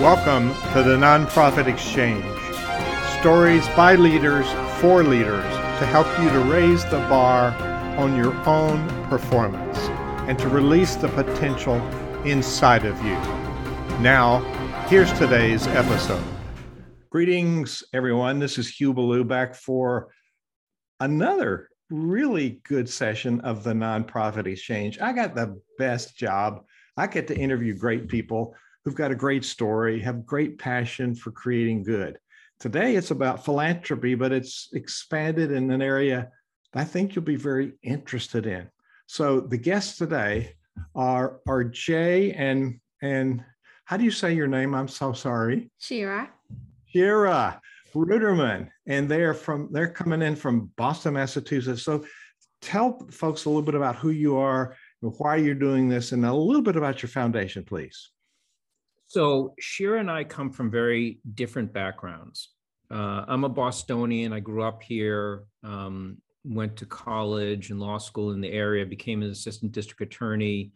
Welcome to the Nonprofit Exchange. Stories by leaders for leaders to help you to raise the bar on your own performance and to release the potential inside of you. Now, here's today's episode. Greetings, everyone. This is Hugh Ballou back for another really good session of the Nonprofit Exchange. I got the best job. I get to interview great people who've got a great story, have great passion for creating good. Today it's about philanthropy, but it's expanded in an area I think you'll be very interested in. So the guests today are are Jay and and how do you say your name? I'm so sorry. Shira. Shira Ruderman, and they're from they're coming in from Boston, Massachusetts. So tell folks a little bit about who you are, why you're doing this, and a little bit about your foundation, please. So Shira and I come from very different backgrounds. Uh, I'm a Bostonian. I grew up here, um, went to college and law school in the area, became an assistant district attorney,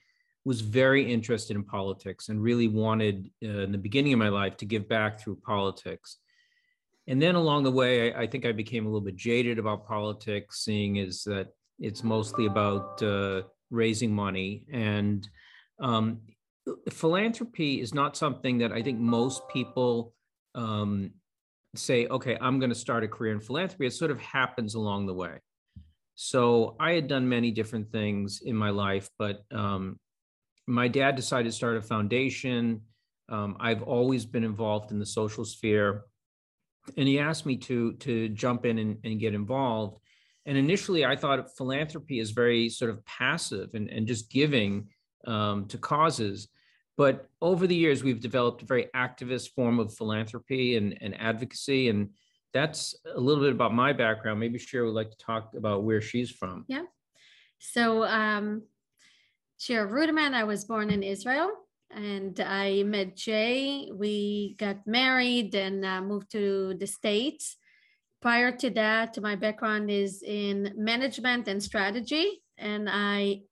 was very interested in politics and really wanted uh, in the beginning of my life to give back through politics. And then along the way, I, I think I became a little bit jaded about politics, seeing is that it's mostly about uh, raising money. And um, philanthropy is not something that I think most people um, say, okay, I'm going to start a career in philanthropy. It sort of happens along the way. So I had done many different things in my life, but um, my dad decided to start a foundation. Um, I've always been involved in the social sphere. And he asked me to, to jump in and, and get involved. And initially, I thought philanthropy is very sort of passive and, and just giving um, to causes. But over the years, we've developed a very activist form of philanthropy and, and advocacy. And that's a little bit about my background. Maybe Shira would like to talk about where she's from. Yeah. So, um, Shira Ruderman, I was born in Israel and I met Jay. We got married and uh, moved to the States. Prior to that, my background is in management and strategy, and I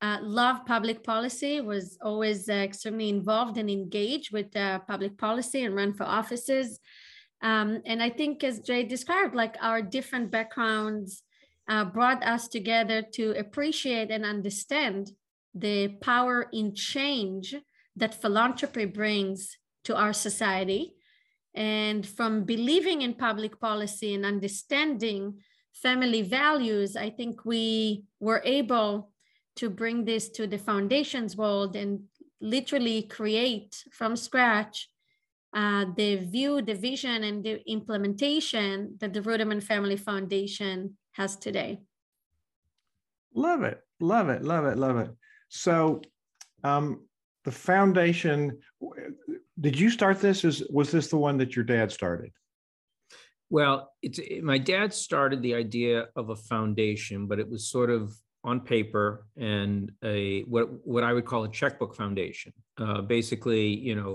uh, love public policy, was always uh, extremely involved and engaged with uh, public policy and run for offices. Um, and I think, as Jay described, like our different backgrounds uh, brought us together to appreciate and understand the power in change that philanthropy brings to our society. And from believing in public policy and understanding family values, I think we were able to bring this to the foundations world and literally create from scratch uh, the view, the vision, and the implementation that the Ruderman Family Foundation has today. Love it, love it, love it, love it. So, um, the foundation. Did you start this? Is was this the one that your dad started? Well, it's my dad started the idea of a foundation, but it was sort of on paper and a what what I would call a checkbook foundation. Uh, basically, you know,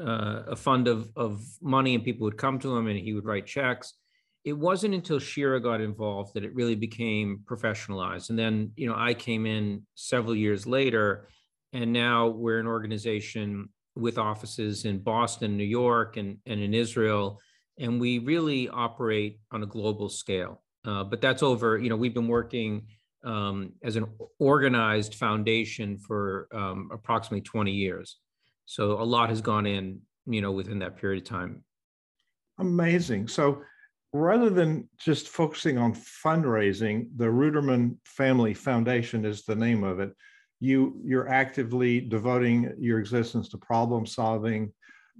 uh, a fund of of money, and people would come to him, and he would write checks. It wasn't until Shira got involved that it really became professionalized. And then, you know, I came in several years later, and now we're an organization with offices in Boston, New York, and and in Israel, and we really operate on a global scale. Uh, but that's over. You know, we've been working um, as an organized foundation for um, approximately 20 years. So a lot has gone in, you know, within that period of time. Amazing. So rather than just focusing on fundraising, the Ruderman Family Foundation is the name of it. You you're actively devoting your existence to problem solving,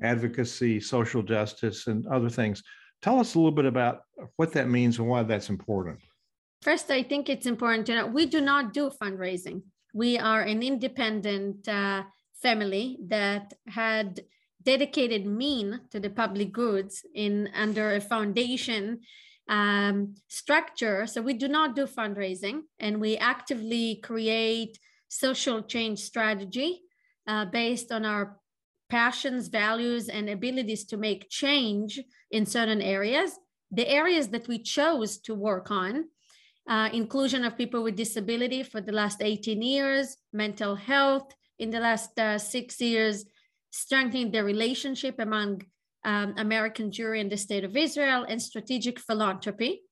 advocacy, social justice, and other things. Tell us a little bit about what that means and why that's important. First, I think it's important to know we do not do fundraising. We are an independent uh, family that had dedicated mean to the public goods in under a foundation um, structure. So we do not do fundraising, and we actively create social change strategy uh, based on our passions, values, and abilities to make change in certain areas. The areas that we chose to work on uh, inclusion of people with disability for the last 18 years, mental health in the last uh, six years, strengthening the relationship among um, American Jewry and the state of Israel, and strategic philanthropy.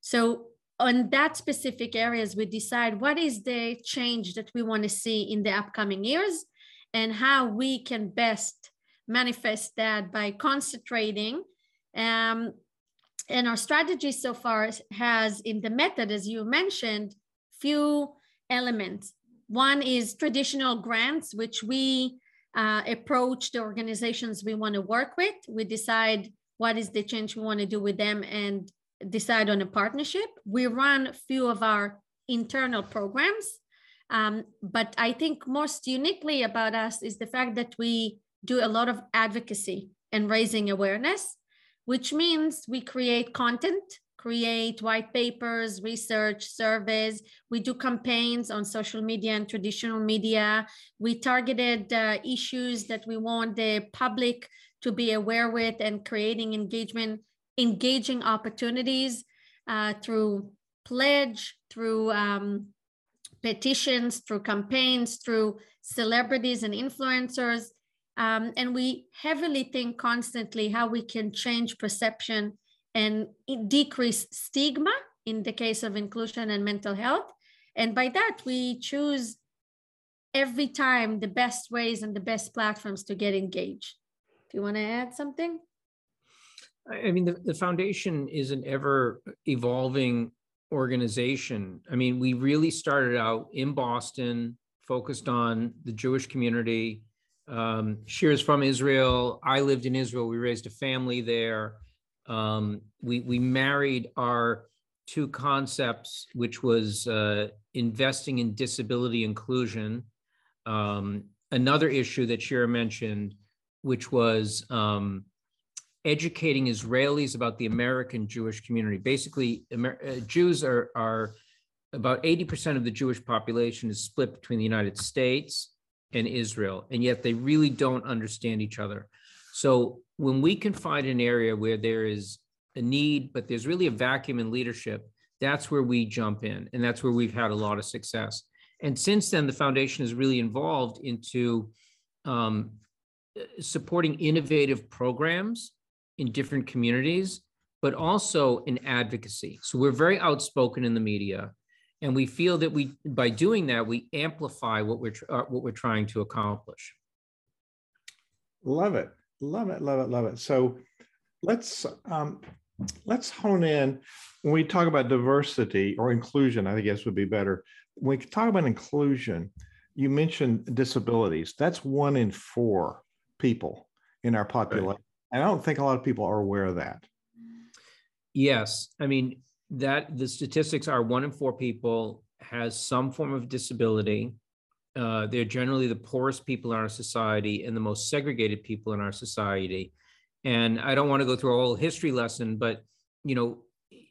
So on that specific areas, we decide what is the change that we want to see in the upcoming years and how we can best manifest that by concentrating. Um, and our strategy so far has in the method, as you mentioned, few elements. One is traditional grants, which we uh, approach the organizations we want to work with. We decide what is the change we want to do with them and decide on a partnership. We run a few of our internal programs. Um, but I think most uniquely about us is the fact that we do a lot of advocacy and raising awareness, which means we create content, create white papers, research, surveys. We do campaigns on social media and traditional media. We targeted uh, issues that we want the public to be aware with and creating engagement, engaging opportunities uh, through pledge, through um, petitions, through campaigns, through celebrities and influencers. Um, and we heavily think constantly how we can change perception and decrease stigma in the case of inclusion and mental health. And by that, we choose every time the best ways and the best platforms to get engaged. Do you want to add something? I mean, the, the foundation is an ever evolving organization. I mean, we really started out in Boston, focused on the Jewish community. Um, Shira's from Israel. I lived in Israel. We raised a family there. Um, we we married our two concepts, which was uh, investing in disability inclusion. Um, another issue that Shira mentioned, which was um, educating Israelis about the American Jewish community. Basically, Amer- uh, Jews are, are about 80% of the Jewish population is split between the United States and Israel, and yet they really don't understand each other. So when we can find an area where there is a need, but there's really a vacuum in leadership, that's where we jump in, and that's where we've had a lot of success. And since then, the foundation is really involved into um, supporting innovative programs in different communities, but also in advocacy. So we're very outspoken in the media, and we feel that we, by doing that, we amplify what we're uh, what we're trying to accomplish. Love it, love it, love it, love it. So let's um, let's hone in when we talk about diversity or inclusion. I guess would be better. When we talk about inclusion, you mentioned disabilities. That's one in four people in our population. Right. I don't think a lot of people are aware of that. Yes. I mean, that the statistics are one in four people has some form of disability. Uh, they're generally the poorest people in our society and the most segregated people in our society. And I don't want to go through a whole history lesson, but you know,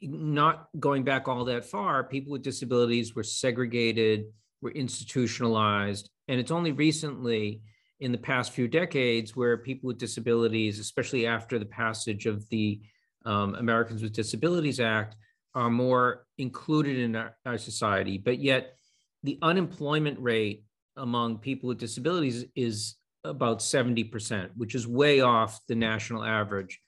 not going back all that far, people with disabilities were segregated, were institutionalized, and it's only recently in the past few decades where people with disabilities, especially after the passage of the um, Americans with Disabilities Act, are more included in our, our, society. But yet, the unemployment rate among people with disabilities is about 70%, which is way off the national average.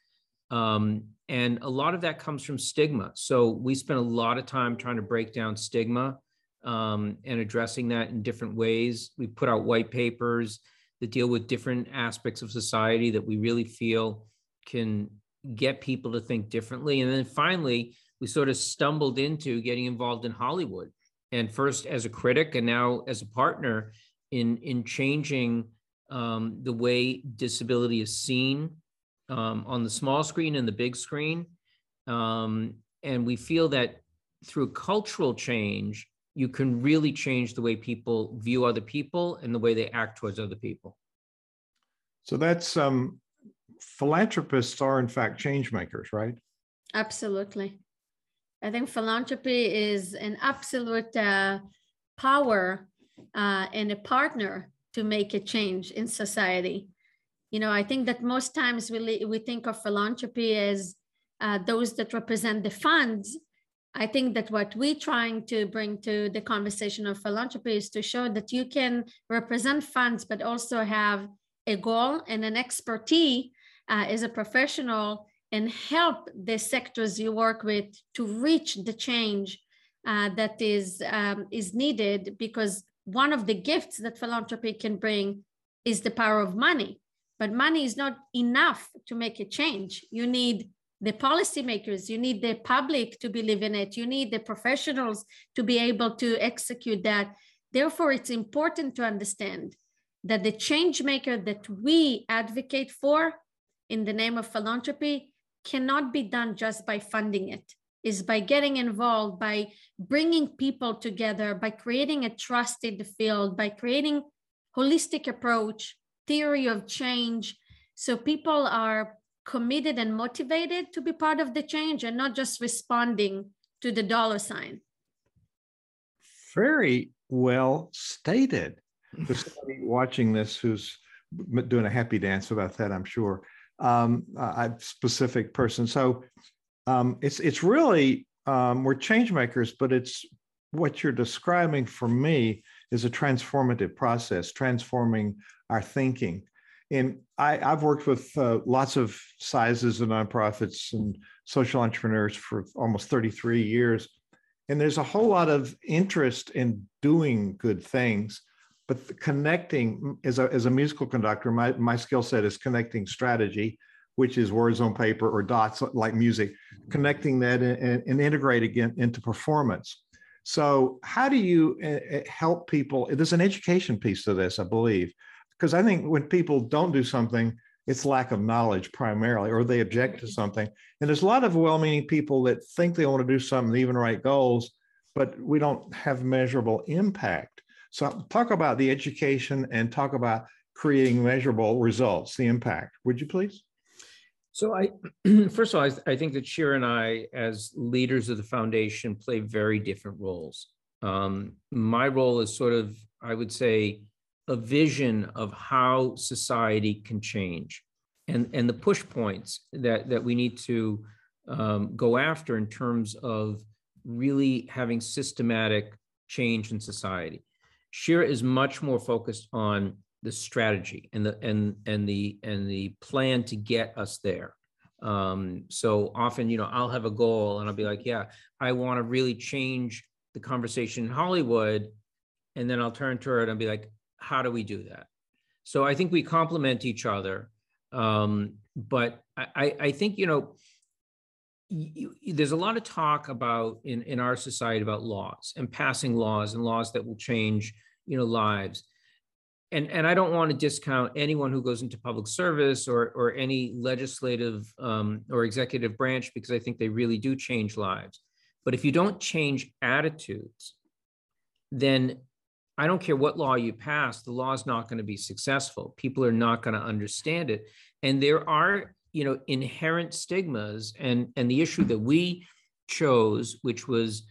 Um, and a lot of that comes from stigma. So we spent a lot of time trying to break down stigma um, and addressing that in different ways. We put out white papers that deal with different aspects of society that we really feel can get people to think differently. And then finally, we sort of stumbled into getting involved in Hollywood. And first as a critic and now as a partner in, in changing um, the way disability is seen um, on the small screen and the big screen. Um, and we feel that through cultural change, you can really change the way people view other people and the way they act towards other people. So that's um, philanthropists are in fact change makers, right? Absolutely. I think philanthropy is an absolute uh, power uh, and a partner to make a change in society. You know, I think that most times we, we think of philanthropy as uh, those that represent the funds I think that what we're trying to bring to the conversation of philanthropy is to show that you can represent funds, but also have a goal and an expertise uh, as a professional and help the sectors you work with to reach the change uh, that is um, is needed because one of the gifts that philanthropy can bring is the power of money. But money is not enough to make a change. You need the policymakers you need the public to believe in it you need the professionals to be able to execute that. Therefore it's important to understand that the change maker that we advocate for in the name of philanthropy cannot be done just by funding it is by getting involved, by bringing people together, by creating a trust in the field, by creating holistic approach, theory of change. So people are committed and motivated to be part of the change and not just responding to the dollar sign. Very well stated. For somebody watching this who's doing a happy dance about that, I'm sure. Um, a specific person. So um, it's it's really um, we're change makers, but it's what you're describing for me is a transformative process, transforming our thinking. And I, have worked with uh, lots of sizes of nonprofits and social entrepreneurs for almost 33 years. And there's a whole lot of interest in doing good things, but connecting as a, as a musical conductor, my, my skill set is connecting strategy which is words on paper or dots like music, mm-hmm. connecting that and, and integrating it into performance. So, how do you uh, uh, help people? There's an education piece to this, I believe, because I think when people don't do something, it's lack of knowledge primarily, or they object to something. And there's a lot of well meaning people that think they want to do something, even write goals, but we don't have measurable impact. So, talk about the education and talk about creating measurable results, the impact. Would you please? So I, first of all, I, I, think that Shira and I, as leaders of the foundation, play very different roles. Um, my role is sort of, I would say, a vision of how society can change, and and the push points that that we need to um, go after in terms of really having systematic change in society. Shira is much more focused on the strategy and the and and the and the plan to get us there. Um, so often you know i'll have a goal and i'll be like yeah i want to really change the conversation in hollywood and then i'll turn to her and i'll be like how do we do that? So i think we complement each other um, but I, I think you know you, there's a lot of talk about in, in our society about laws and passing laws and laws that will change you know lives and and I don't want to discount anyone who goes into public service or or any legislative um, or executive branch because I think they really do change lives. But if you don't change attitudes, then I don't care what law you pass, the law is not going to be successful. People are not going to understand it, and there are you know inherent stigmas and and the issue that we chose, which was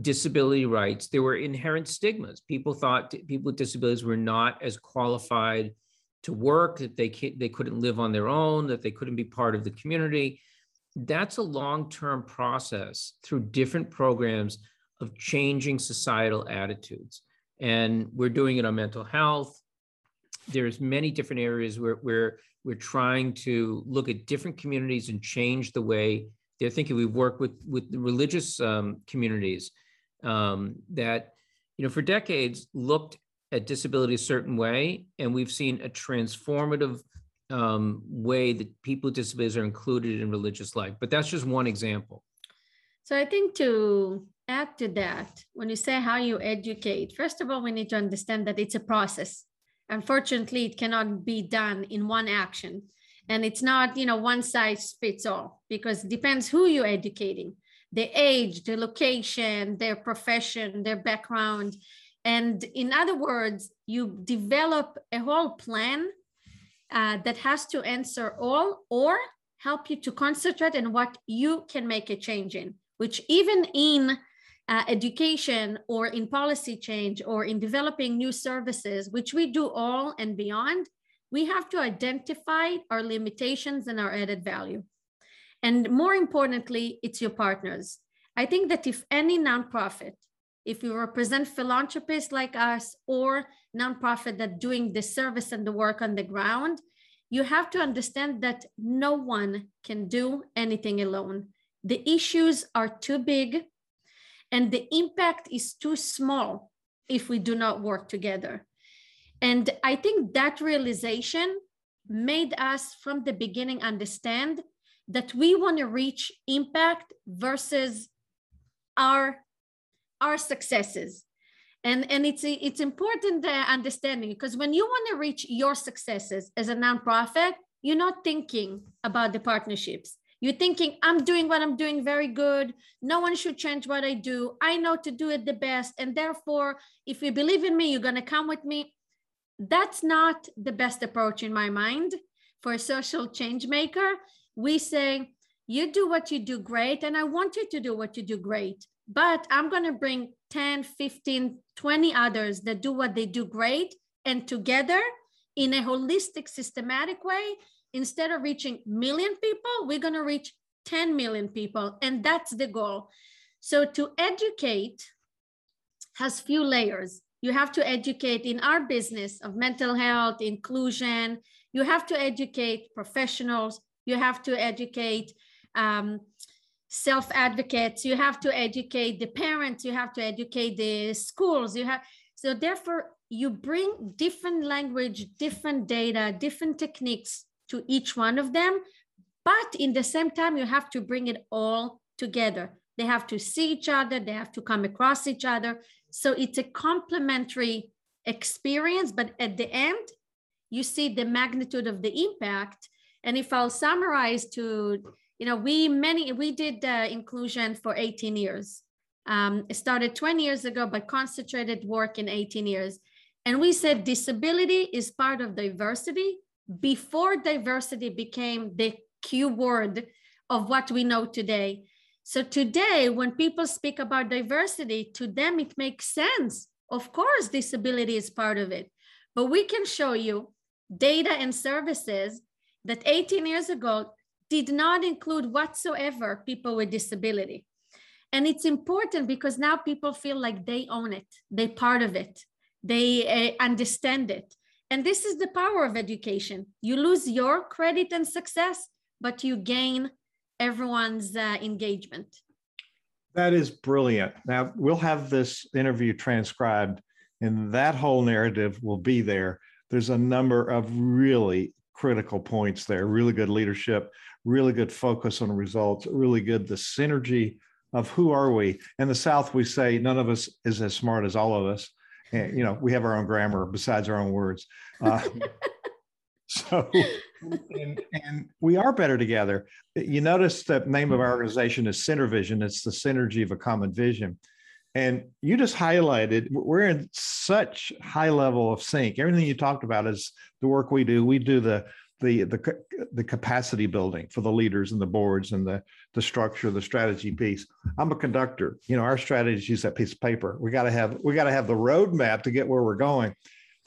disability rights, there were inherent stigmas. People thought people with disabilities were not as qualified to work, that they they couldn't live on their own, that they couldn't be part of the community. That's a long-term process through different programs of changing societal attitudes. And we're doing it on mental health. There's many different areas where, where we're trying to look at different communities and change the way they're thinking we've worked with with religious um, communities um, that you know for decades looked at disability a certain way and we've seen a transformative um, way that people with disabilities are included in religious life. But that's just one example. So i think to add to that when you say how you educate first of all we need to understand that it's a process. Unfortunately it cannot be done in one action and it's not you know one size fits all because it depends who you're educating the age the location their profession their background. And in other words you develop a whole plan uh, that has to answer all or help you to concentrate on what you can make a change in which even in uh, education or in policy change or in developing new services which we do all and beyond we have to identify our limitations and our added value. And more importantly, it's your partners. I think that if any nonprofit, if you represent philanthropists like us or nonprofit that doing the service and the work on the ground, you have to understand that no one can do anything alone. The issues are too big and the impact is too small if we do not work together. And I think that realization made us from the beginning understand that we want to reach impact versus our our successes. And and it's it's important understanding because when you want to reach your successes as a nonprofit you're not thinking about the partnerships. You're thinking i'm doing what i'm doing very good. No one should change what i do. I know to do it the best. And therefore if you believe in me you're going to come with me that's not the best approach in my mind for a social change maker. We say you do what you do great and i want you to do what you do great but i'm going to bring 10 15 20 others that do what they do great and together in a holistic systematic way. Instead of reaching million people we're going to reach 10 million people and that's the goal. So to educate has few layers you have to educate in our business of mental health inclusion. You have to educate professionals. You have to educate um, self advocates you have to educate the parents. You have to educate the schools. You have so therefore you bring different language different data different techniques to each one of them. But in the same time you have to bring it all together. They have to see each other. They have to come across each other so it's a complementary experience but at the end you see the magnitude of the impact and if I'll summarize to, you know, we many we did uh, inclusion for 18 years. Um, it started 20 years ago, but concentrated work in 18 years. And we said disability is part of diversity before diversity became the key word of what we know today. So today, when people speak about diversity, to them it makes sense. Of course, disability is part of it. But we can show you data and services that 18 years ago did not include whatsoever people with disability. And it's important because now people feel like they own it, they're part of it, they uh, understand it. And this is the power of education. You lose your credit and success, but you gain everyone's uh, engagement. That is brilliant. Now, we'll have this interview transcribed, and that whole narrative will be there. There's a number of really critical points there. Really good leadership, really good focus on results, really good the synergy of who are we. In the South, we say none of us is as smart as all of us. And, you know, we have our own grammar besides our own words. Uh, so, and, and, we are better together. You notice the name of our organization is SynerVision. It's the synergy of a common vision. And you just highlighted we're in such high level of sync. Everything you talked about is the work we do. We do the the the, the capacity building for the leaders and the boards and the the structure, the strategy piece. I'm a conductor. You know, our strategy is that piece of paper. We got to have we got to have the roadmap to get where we're going.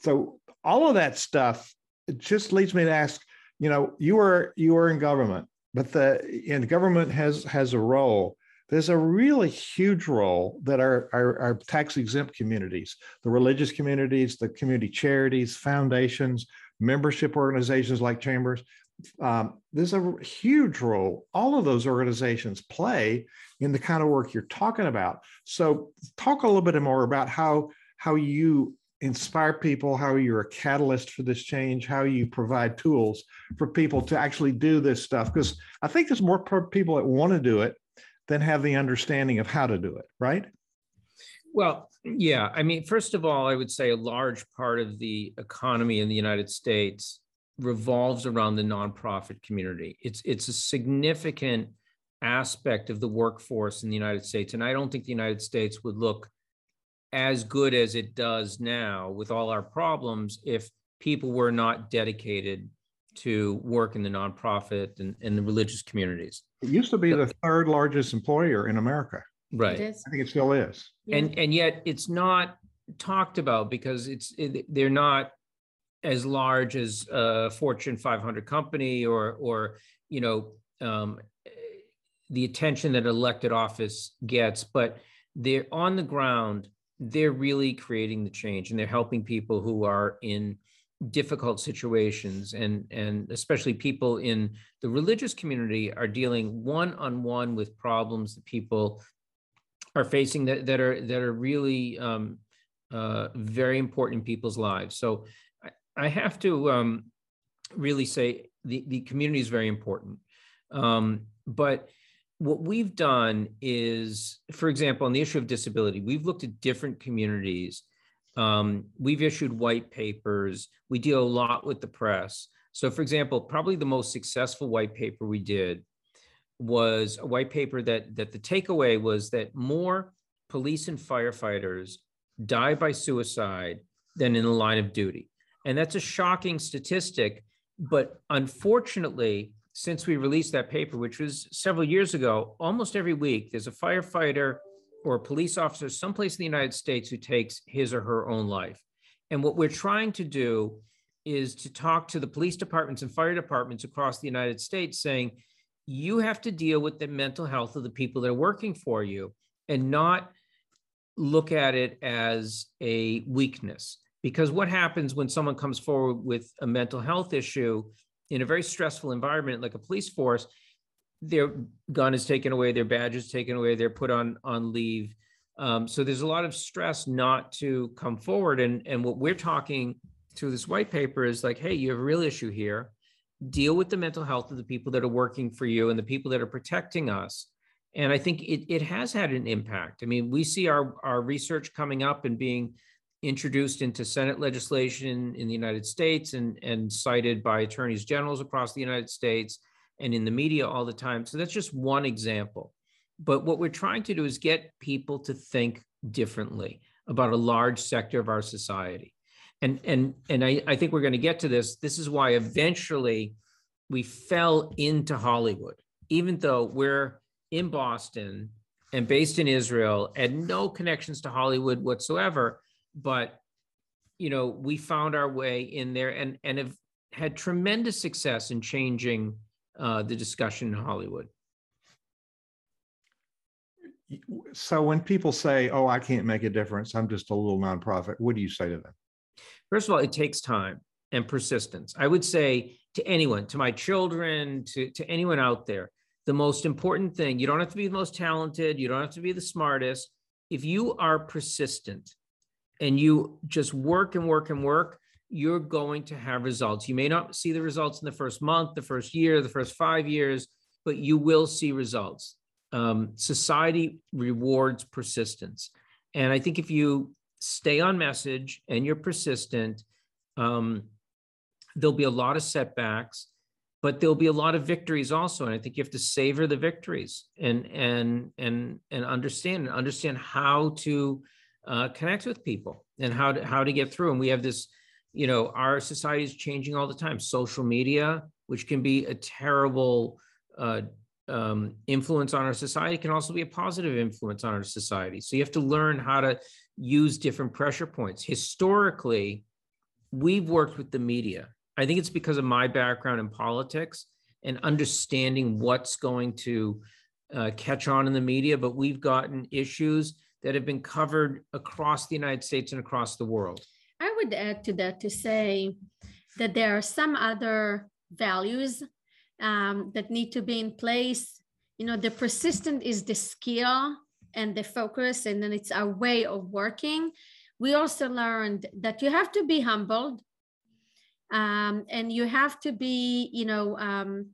So all of that stuff it just leads me to ask. You know, you are you are in government, but the and government has has a role there's a really huge role that our, our, our, tax exempt communities, the religious communities, the community charities, foundations, membership organizations like chambers, um, there's a huge role all of those organizations play in the kind of work you're talking about. So talk a little bit more about how, how you inspire people, how you're a catalyst for this change, how you provide tools for people to actually do this stuff. Because I think there's more people that want to do it than have the understanding of how to do it, right? Well, yeah. I mean, first of all, I would say a large part of the economy in the United States revolves around the nonprofit community. It's it's a significant aspect of the workforce in the United States, and I don't think the United States would look as good as it does now with all our problems if people were not dedicated to work in the nonprofit and, and the religious communities. It used to be the third largest employer in America. Right. I think it still is. And and yet it's not talked about because it's it, they're not as large as a Fortune 500 company or or you know um, the attention that elected office gets, but they're on the ground. They're really creating the change and they're helping people who are in difficult situations and and especially people in the religious community are dealing one on one with problems that people are facing that, that are that are really um, uh, very important in people's lives. So i, I have to um, really say the, the community is very important. Um, but what we've done is, for example, on the issue of disability, we've looked at different communities. Um, we've issued white papers. We deal a lot with the press. So, for example, probably the most successful white paper we did was a white paper that that the takeaway was that more police and firefighters die by suicide than in the line of duty. And that's a shocking statistic, but unfortunately, since we released that paper, which was several years ago, almost every week there's a firefighter or a police officer someplace in the United States who takes his or her own life. And what we're trying to do is to talk to the police departments and fire departments across the United States saying, you have to deal with the mental health of the people that are working for you and not look at it as a weakness. Because what happens when someone comes forward with a mental health issue in a very stressful environment like a police force, their gun is taken away, their badge is taken away, they're put on on leave. Um, so there's a lot of stress not to come forward. And and what we're talking through this white paper is like, hey, you have a real issue here. Deal with the mental health of the people that are working for you and the people that are protecting us. And I think it, it has had an impact. I mean, we see our, our research coming up and being introduced into Senate legislation in the United States and, and cited by attorneys generals across the United States and in the media all the time. So that's just one example. But what we're trying to do is get people to think differently about a large sector of our society. And, and, and I, I think we're going to get to this. This is why eventually we fell into Hollywood, even though we're in Boston and based in Israel and no connections to Hollywood whatsoever but you know we found our way in there and and have had tremendous success in changing uh, the discussion in Hollywood. So when people say, "Oh, I can't make a difference. I'm just a little nonprofit," what do you say to them? First of all, it takes time and persistence. I would say to anyone, to my children, to, to anyone out there, the most important thing, you don't have to be the most talented, you don't have to be the smartest. If you are persistent and you just work and work and work, you're going to have results. You may not see the results in the first month, the first year, the first five years, but you will see results. Um, society rewards persistence. And I think if you stay on message and you're persistent, um, there'll be a lot of setbacks, but there'll be a lot of victories also. And I think you have to savor the victories and and and and understand and understand how to uh, connect with people and how to how to get through. And we have this, you know, our society is changing all the time. Social media, which can be a terrible uh, um, influence on our society, can also be a positive influence on our society. So you have to learn how to use different pressure points. Historically, we've worked with the media. I think it's because of my background in politics and understanding what's going to uh, catch on in the media. But we've gotten issues that have been covered across the United States and across the world. I would add to that to say that there are some other values um, that need to be in place. You know, the persistent is the skill and the focus, and then it's our way of working. We also learned that you have to be humbled um, and you have to be, you know, um,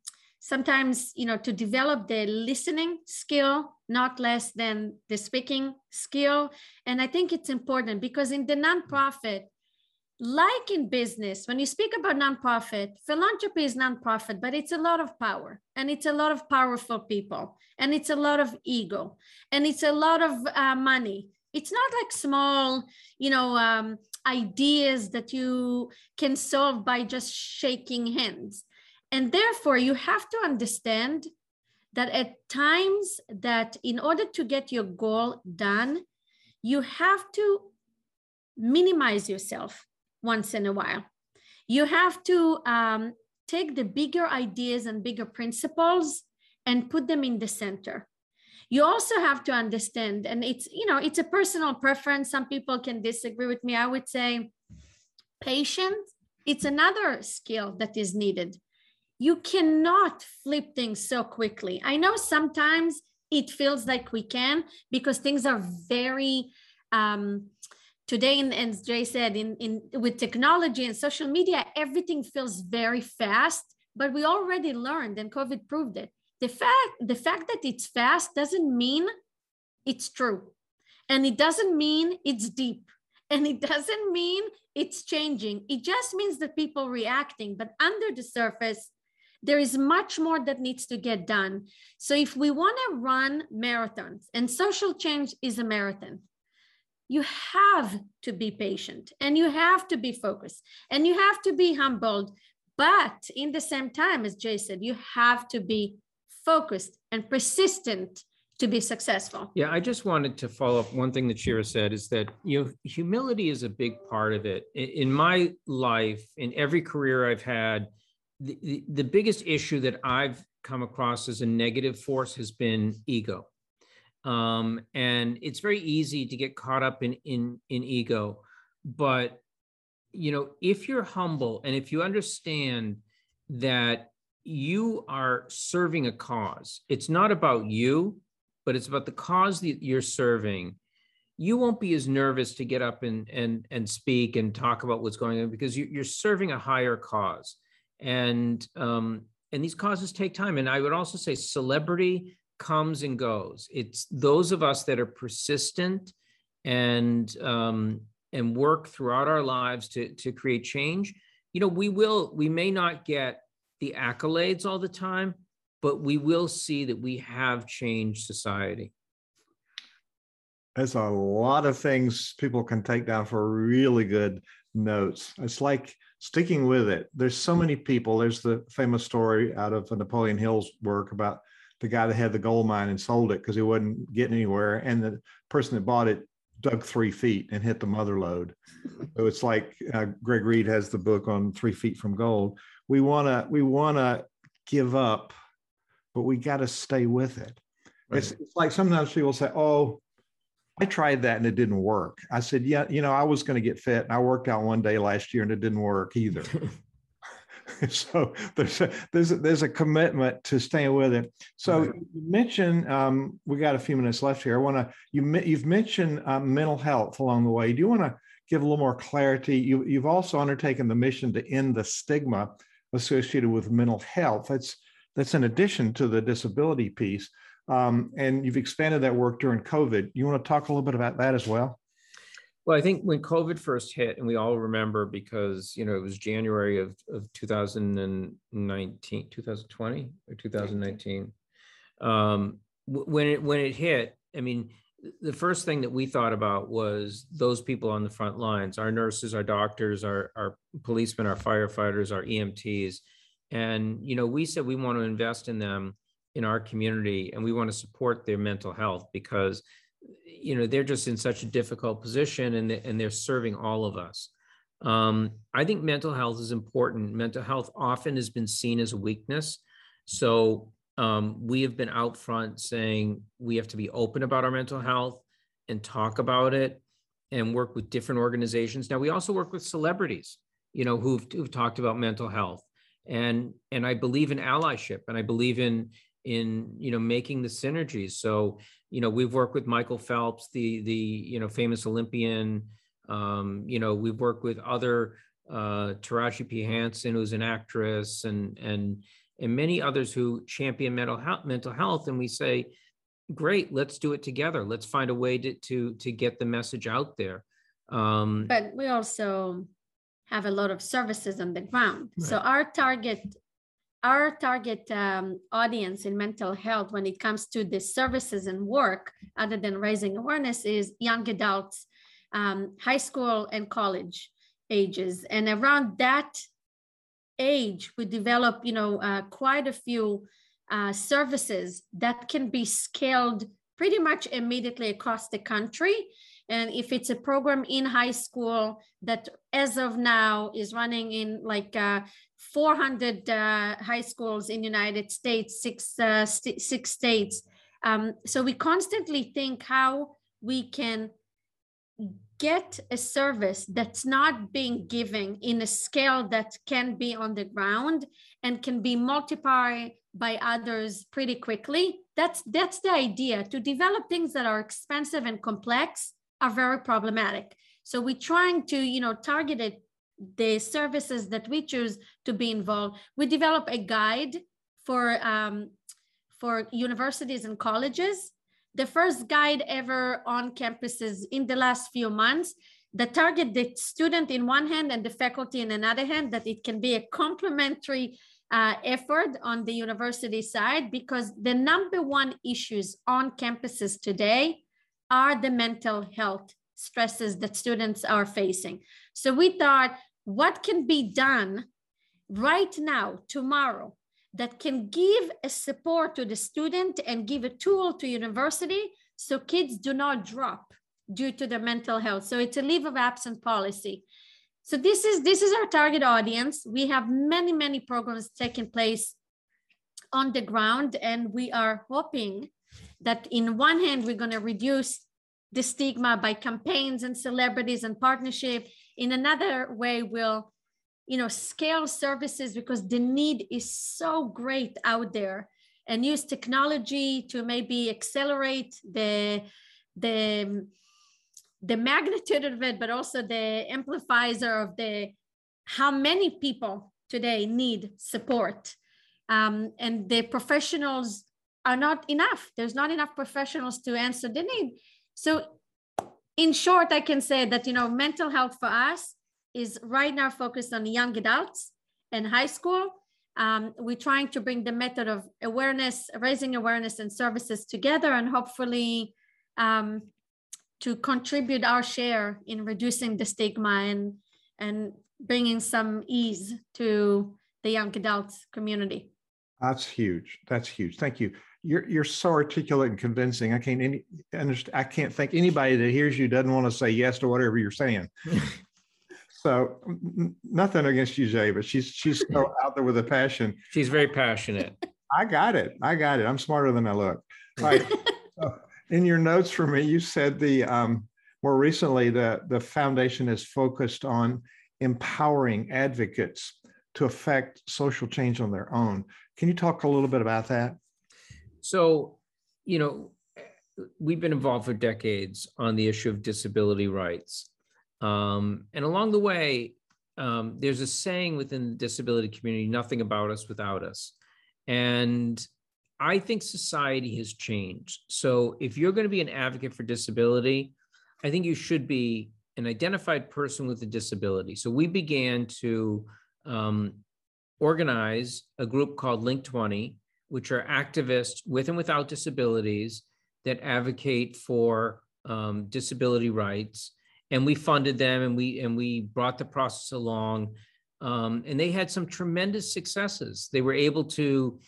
sometimes you know to develop the listening skill not less than the speaking skill. And i think it's important because in the nonprofit like in business when you speak about nonprofit philanthropy is nonprofit but it's a lot of power and it's a lot of powerful people and it's a lot of ego and it's a lot of uh, money. It's not like small you know um, ideas that you can solve by just shaking hands. And therefore, you have to understand that at times that in order to get your goal done, you have to minimize yourself once in a while. You have to um, take the bigger ideas and bigger principles and put them in the center. you also have to understand and it's you know it's a personal preference some people can disagree with me i would say patience it's another skill that is needed you cannot flip things so quickly. I know sometimes it feels like we can because things are very um, today and as jay said in, in with technology and social media everything feels very fast but we already learned and covid proved it. The fact the fact that it's fast doesn't mean it's true. And it doesn't mean it's deep. And it doesn't mean it's changing. It just means that people reacting but under the surface there is much more that needs to get done so if we want to run marathons and social change is a marathon you have to be patient and you have to be focused and you have to be humbled but in the same time as jay said you have to be focused and persistent to be successful. Yeah, I just wanted to follow up. One thing that Shira said is that you know humility is a big part of it. In my life, in every career I've had, the, the, biggest issue that I've come across as a negative force has been ego. Um, and it's very easy to get caught up in in in ego, but you know if you're humble and if you understand that you are serving a cause. It's not about you, but it's about the cause that you're serving. You won't be as nervous to get up and and and speak and talk about what's going on because you, are serving a higher cause, and um, and these causes take time. And I would also say celebrity comes and goes. It's those of us that are persistent and um, and work throughout our lives to to create change. You know, we will we may not get the accolades all the time, but we will see that we have changed society. There's a lot of things people can take down for really good notes. It's like sticking with it. There's so many people. There's the famous story out of Napoleon Hill's work about the guy that had the gold mine and sold it because he wasn't getting anywhere. And the person that bought it dug three feet and hit the mother lode. So it's like uh, Greg Reid has the book on three feet from gold we want to we want to give up but we got to stay with it right. it's, it's like sometimes people say oh i tried that and it didn't work i said yeah you know i was going to get fit and i worked out one day last year and it didn't work either so there's a, there's a, there's a commitment to staying with it. So right. you mentioned um, we got a few minutes left here. I want to you you've mentioned uh, mental health along the way. Do you want to give a little more clarity? You you've also undertaken the mission to end the stigma associated with mental health. That's that's in addition to the disability piece. Um, and you've expanded that work during COVID. You want to talk a little bit about that as well? Well, I think when COVID first hit, and we all remember because you know it was January of, of 2019, 2020 or 2019. Um, when it when it hit, I mean, the first thing that we thought about was those people on the front lines our nurses our doctors our, our policemen our firefighters our emts and you know we said we want to invest in them in our community and we want to support their mental health because you know they're just in such a difficult position and, and they're serving all of us. Um, i think mental health is important. Mental health often has been seen as a weakness. So um, we have been out front saying we have to be open about our mental health and talk about it and work with different organizations. Now we also work with celebrities, you know, who've, who've talked about mental health and and I believe in allyship and I believe in in you know making the synergies. So you know we've worked with Michael Phelps, the the you know famous Olympian. Um, you know we've worked with other uh, Taraji P Henson, who's an actress, and and and many others who champion mental health, mental health. And we say, great, let's do it together. Let's find a way to, to, to get the message out there. Um, but we also have a lot of services on the ground. Right. So our target, our target um, audience in mental health when it comes to the services and work, other than raising awareness, is young adults, um, high school and college ages. And around that age, we develop, you know, uh, quite a few uh, services that can be scaled pretty much immediately across the country. And if it's a program in high school that as of now is running in like uh, 400 uh, high schools in the United States, six, uh, st- six states, Um, so we constantly think how we can get a service that's not being given in a scale that can be on the ground and can be multiplied by others pretty quickly. That's that's the idea to develop things that are expensive and complex are very problematic. So we're trying to you know target it, the services that we choose to be involved. We develop a guide for um, for universities and colleges. The first guide ever on campuses in the last few months that target the student in one hand and the faculty in another hand that it can be a complementary uh, effort on the university side because the number one issues on campuses today are the mental health stresses that students are facing. So we thought, what can be done right now, tomorrow, that can give a support to the student and give a tool to university so kids do not drop due to their mental health. So it's a leave of absence policy. So this is this is our target audience. We have many many programs taking place on the ground, and we are hoping that in one hand we're going to reduce the stigma by campaigns and celebrities and partnership. In another way, we'll you know scale services because the need is so great out there and use technology to maybe accelerate the the the magnitude of it, but also the amplifier of the how many people today need support. Um, and the professionals are not enough. There's not enough professionals to answer the need. So in short, I can say that, you know, mental health for us is right now focused on young adults and high school. Um, we're trying to bring the method of awareness, raising awareness and services together and hopefully um, to contribute our share in reducing the stigma and and bringing some ease to the young adults community. That's huge. That's huge. Thank you. You're you're so articulate and convincing. I can't any understand. I can't think anybody that hears you doesn't want to say yes to whatever you're saying. so nothing against you, Jay, but she's she's so out there with a passion. She's very passionate. I got it. I got it. I'm smarter than I look. Right. so, in your notes for me, you said the um, more recently the the foundation is focused on empowering advocates to affect social change on their own. Can you talk a little bit about that? So, you know, we've been involved for decades on the issue of disability rights. Um, and along the way, um, there's a saying within the disability community nothing about us without us. And I think society has changed. So if you're going to be an advocate for disability, I think you should be an identified person with a disability. So we began to um, organize a group called Link 20, which are activists with and without disabilities that advocate for um, disability rights. And we funded them and we and we brought the process along. Um, and they had some tremendous successes. They were able to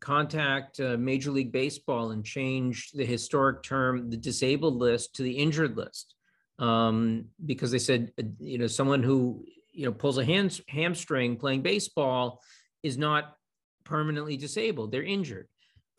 contact uh, Major League Baseball and change the historic term, the disabled list, to the injured list, um, because they said, uh, you know, someone who you know pulls a hand, hamstring playing baseball is not permanently disabled; they're injured.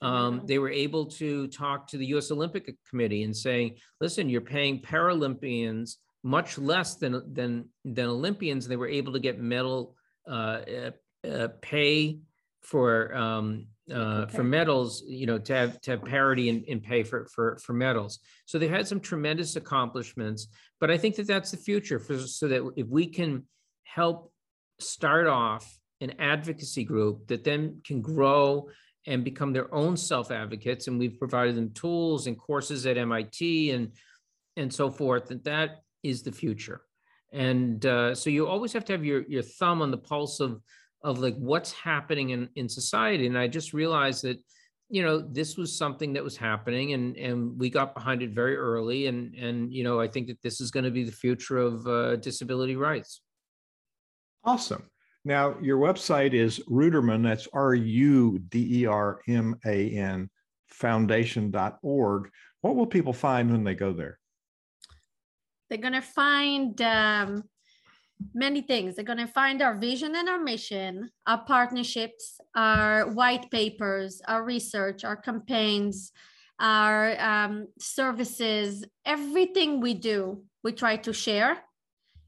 Um, they were able to talk to the U.S. Olympic Committee and say, "Listen, you're paying Paralympians much less than than than Olympians." They were able to get medal uh, uh, uh pay for um, uh, for medals, you know, to have to have parity in, in pay for for for medals. So they've had some tremendous accomplishments, but I think that that's the future for so that if we can help start off an advocacy group that then can grow and become their own self advocates, and we've provided them tools and courses at MIT and and so forth. That that is the future, and uh, so you always have to have your your thumb on the pulse of of like what's happening in, in society. And I just realized that, you know, this was something that was happening and, and we got behind it very early. And, and, you know, I think that this is going to be the future of uh, disability rights. Awesome. Now, your website is Ruderman, that's R U D E R M A N foundation.org. What will people find when they go there? They're going to find um, many things. They're going to find our vision and our mission, our partnerships, our white papers, our research, our campaigns, our um, services, everything we do, we try to share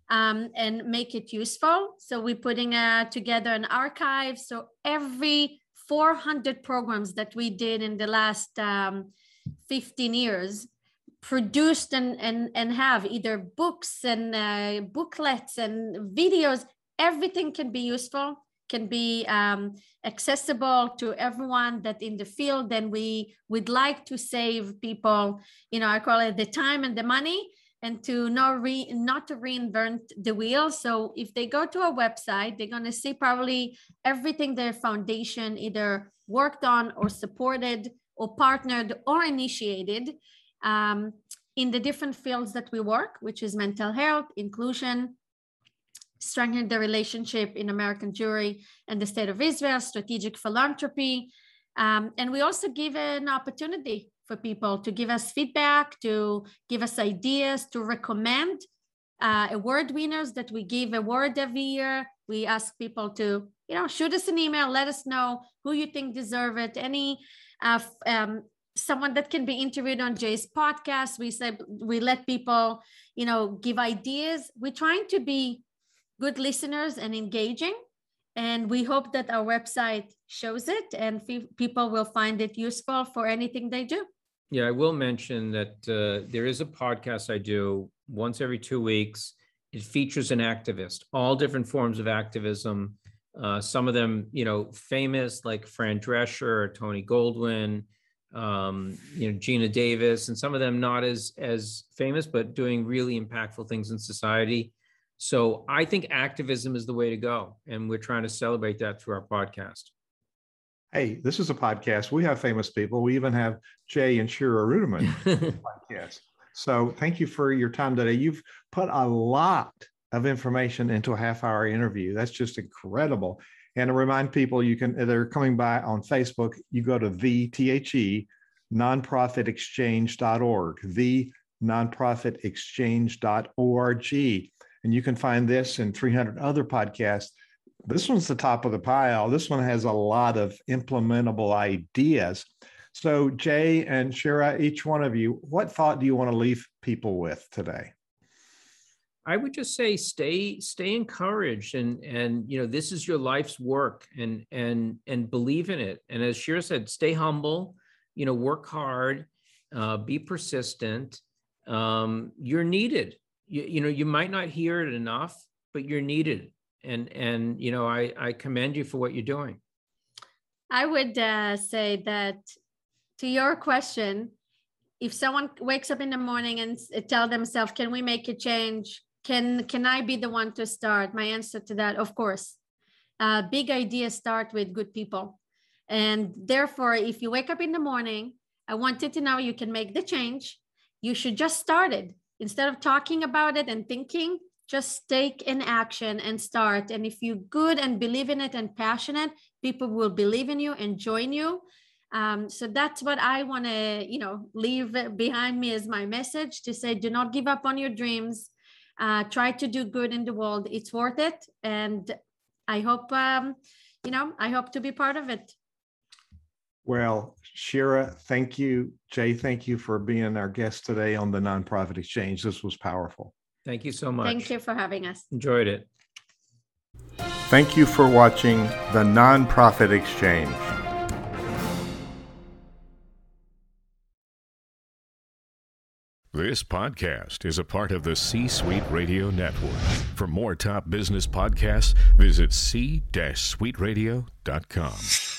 um, and make it useful. So we're putting uh, together an archive. So every 400 programs that we did in the last um, 15 years produced and, and, and have either books and uh, booklets and videos, everything can be useful can be um, accessible to everyone that in the field then we would like to save people you know i call it the time and the money and to not re not to reinvent the wheel. So if they go to a website, they're going to see probably everything their foundation either worked on or supported or partnered or initiated um, in the different fields that we work, which is mental health, inclusion, strengthening the relationship in American Jewry and the state of Israel, strategic philanthropy. Um, and we also give an opportunity for people to give us feedback, to give us ideas, to recommend uh, award winners that we give award every year. We ask people to, you know, shoot us an email, let us know who you think deserve it. Any uh, um, someone that can be interviewed on Jay's podcast. We said we let people, you know, give ideas. We're trying to be good listeners and engaging. And we hope that our website shows it and people will find it useful for anything they do. Yeah, I will mention that uh, there is a podcast I do once every two weeks. It features an activist, all different forms of activism. Uh, some of them, you know, famous like Fran Drescher or Tony Goldwyn, um, you know, Geena Davis, and some of them not as as famous, but doing really impactful things in society. So I think activism is the way to go, and we're trying to celebrate that through our podcast hey, this is a podcast. We have famous people. We even have Jay and Shira Ruderman podcast. So thank you for your time today. You've put a lot of information into a half hour interview. That's just incredible. And to remind people, you can, they're coming by on Facebook, you go to the THE nonprofitexchange.org, the nonprofitexchange.org. And you can find this and 300 other podcasts this one's the top of the pile. This one has a lot of implementable ideas. So, Jay and Shira, each one of you, what thought do you want to leave people with today? I would just say stay stay encouraged and and you know this is your life's work and and and believe in it. And as Shira said, stay humble, you know, work hard, uh, be persistent. Um, you're needed. You, you know, you might not hear it enough, but you're needed and and you know i i commend you for what you're doing. I would uh, say that to your question if someone wakes up in the morning and tell themselves can we make a change? Can can i be the one to start? My answer to that of course. Uh, big ideas start with good people. And therefore if you wake up in the morning i wanted to know you can make the change. You should just start it. Instead of talking about it and thinking just take an action and start. And if you're good and believe in it and passionate people will believe in you and join you. Um, so that's what i want to you know leave behind me as my message to say do not give up on your dreams. Uh, try to do good in the world. It's worth it. And i hope um, you know i hope to be part of it. Well shira thank you. Jay thank you for being our guest today on the nonprofit exchange. This was powerful Thank you so much. Thank you for having us. Enjoyed it. Thank you for watching The Nonprofit Exchange. This podcast is a part of the C Suite Radio Network. For more top business podcasts, visit c-suiteradio.com.